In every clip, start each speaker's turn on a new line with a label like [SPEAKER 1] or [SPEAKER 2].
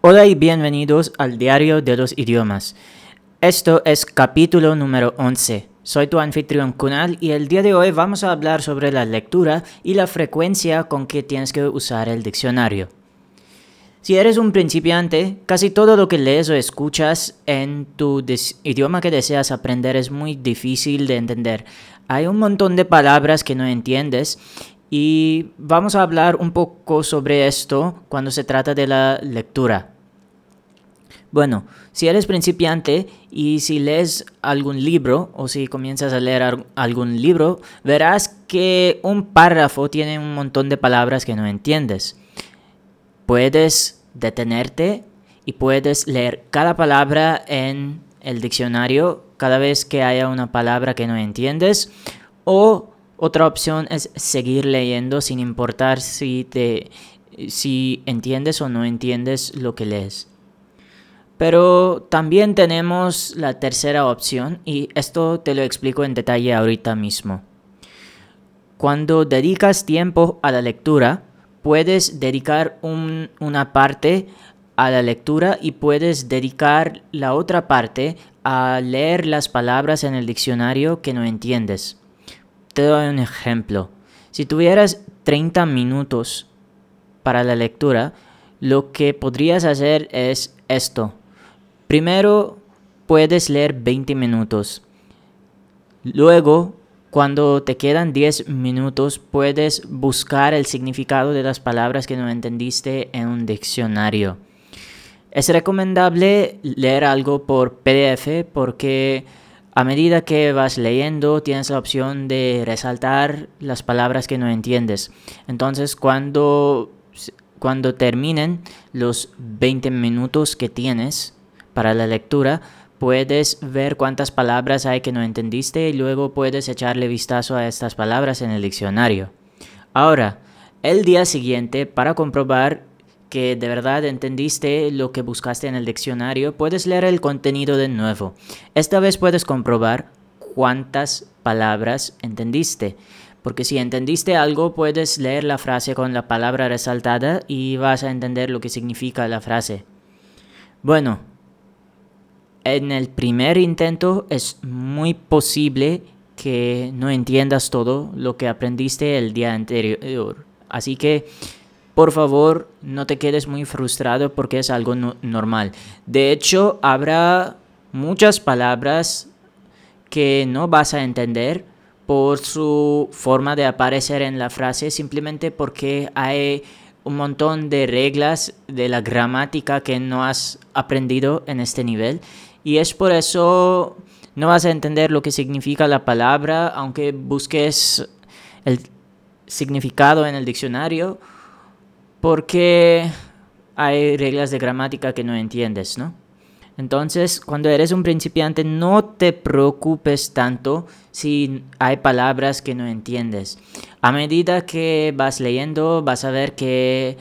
[SPEAKER 1] Hola y bienvenidos al Diario de los Idiomas. Esto es capítulo número 11. Soy tu anfitrión Kunal y el día de hoy vamos a hablar sobre la lectura y la frecuencia con que tienes que usar el diccionario. Si eres un principiante, casi todo lo que lees o escuchas en tu idioma que deseas aprender es muy difícil de entender. Hay un montón de palabras que no entiendes y vamos a hablar un poco sobre esto cuando se trata de la lectura. Bueno, si eres principiante y si lees algún libro o si comienzas a leer algún libro, verás que un párrafo tiene un montón de palabras que no entiendes. Puedes detenerte y puedes leer cada palabra en el diccionario cada vez que haya una palabra que no entiendes o otra opción es seguir leyendo sin importar si, te, si entiendes o no entiendes lo que lees. Pero también tenemos la tercera opción y esto te lo explico en detalle ahorita mismo. Cuando dedicas tiempo a la lectura, puedes dedicar una parte a la lectura y puedes dedicar la otra parte a leer las palabras en el diccionario que no entiendes. Te doy un ejemplo. Si tuvieras 30 minutos para la lectura, lo que podrías hacer es esto. Primero, puedes leer 20 minutos. Luego, cuando te quedan 10 minutos, puedes buscar el significado de las palabras que no entendiste en un diccionario. Es recomendable leer algo por PDF porque a medida que vas leyendo, tienes la opción de resaltar las palabras que no entiendes. Entonces, cuando, cuando terminen los 20 minutos que tienes para la lectura, puedes ver cuántas palabras hay que no entendiste y luego puedes echarle vistazo a estas palabras en el diccionario. Ahora, el día siguiente, para comprobar que de verdad entendiste lo que buscaste en el diccionario, puedes leer el contenido de nuevo. Esta vez puedes comprobar cuántas palabras entendiste. Porque si entendiste algo, puedes leer la frase con la palabra resaltada y vas a entender lo que significa la frase. Bueno, en el primer intento es muy posible que no entiendas todo lo que aprendiste el día anterior. Así que por favor no te quedes muy frustrado porque es algo normal. De hecho, habrá muchas palabras que no vas a entender por su forma de aparecer en la frase, simplemente porque hay un montón de reglas de la gramática que no has aprendido en este nivel. Y es por eso no vas a entender lo que significa la palabra, aunque busques el significado en el diccionario porque hay reglas de gramática que no entiendes, ¿no? Entonces, cuando eres un principiante, no te preocupes tanto si hay palabras que no entiendes. A medida que vas leyendo, vas a ver que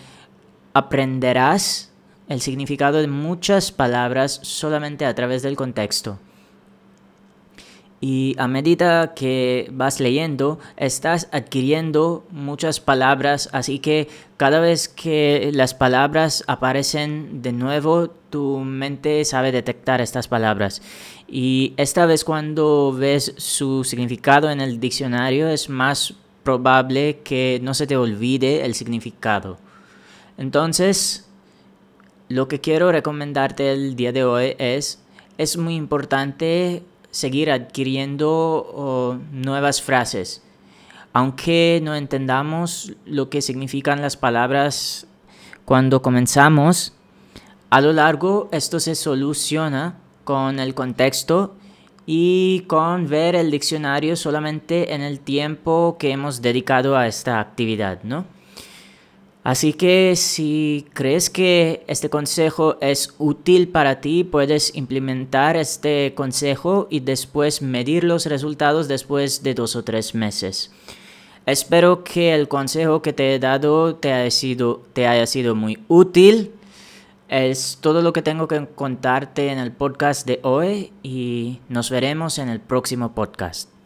[SPEAKER 1] aprenderás el significado de muchas palabras solamente a través del contexto. Y a medida que vas leyendo, estás adquiriendo muchas palabras, así que cada vez que las palabras aparecen de nuevo, tu mente sabe detectar estas palabras. Y esta vez cuando ves su significado en el diccionario, es más probable que no se te olvide el significado. Entonces, lo que quiero recomendarte el día de hoy es, es muy importante seguir adquiriendo nuevas frases. Aunque no entendamos lo que significan las palabras cuando comenzamos, a lo largo esto se soluciona con el contexto y con ver el diccionario solamente en el tiempo que hemos dedicado a esta actividad, ¿no? Así que si crees que este consejo es útil para ti, puedes implementar este consejo y después medir los resultados después de dos o tres meses. Espero que el consejo que te he dado te haya sido, muy útil. Es todo lo que tengo que contarte en el podcast de hoy y nos veremos en el próximo podcast.